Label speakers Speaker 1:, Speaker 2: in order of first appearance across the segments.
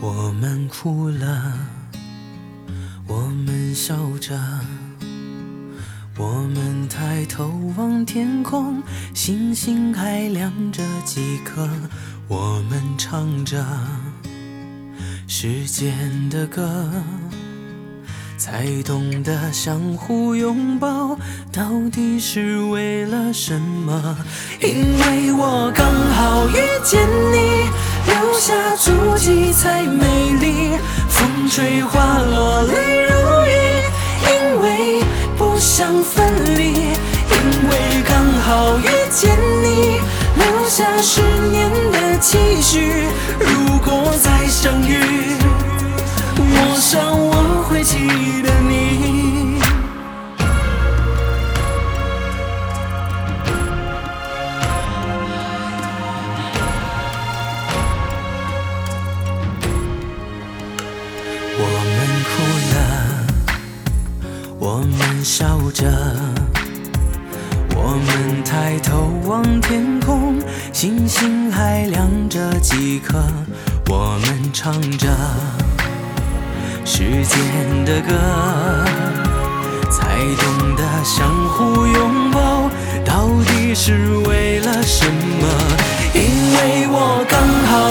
Speaker 1: 我们哭了，我们笑着，我们抬头望天空，星星还亮着几颗，我们唱着时间的歌。才懂得相互拥抱，到底是为了什么？因为我刚好遇见你，留下足迹才美丽。风吹花落泪如雨，因为不想分离。因为刚好遇见你，留下十年的期许。如果笑着，我们抬头望天空，星星还亮着几颗，我们唱着。时间的歌，才懂得相互拥抱，到底是为了什么？因为我刚好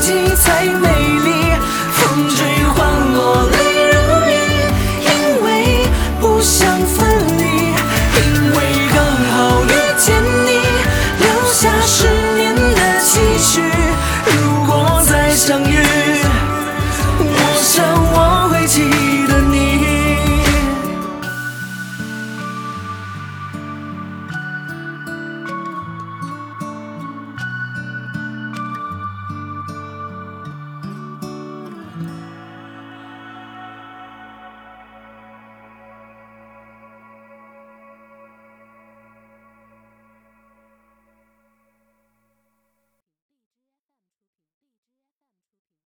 Speaker 2: 计才美丽。风吹花落泪如雨，因为不想分离，因为刚好遇见你，留下十年的期许。如果再相遇。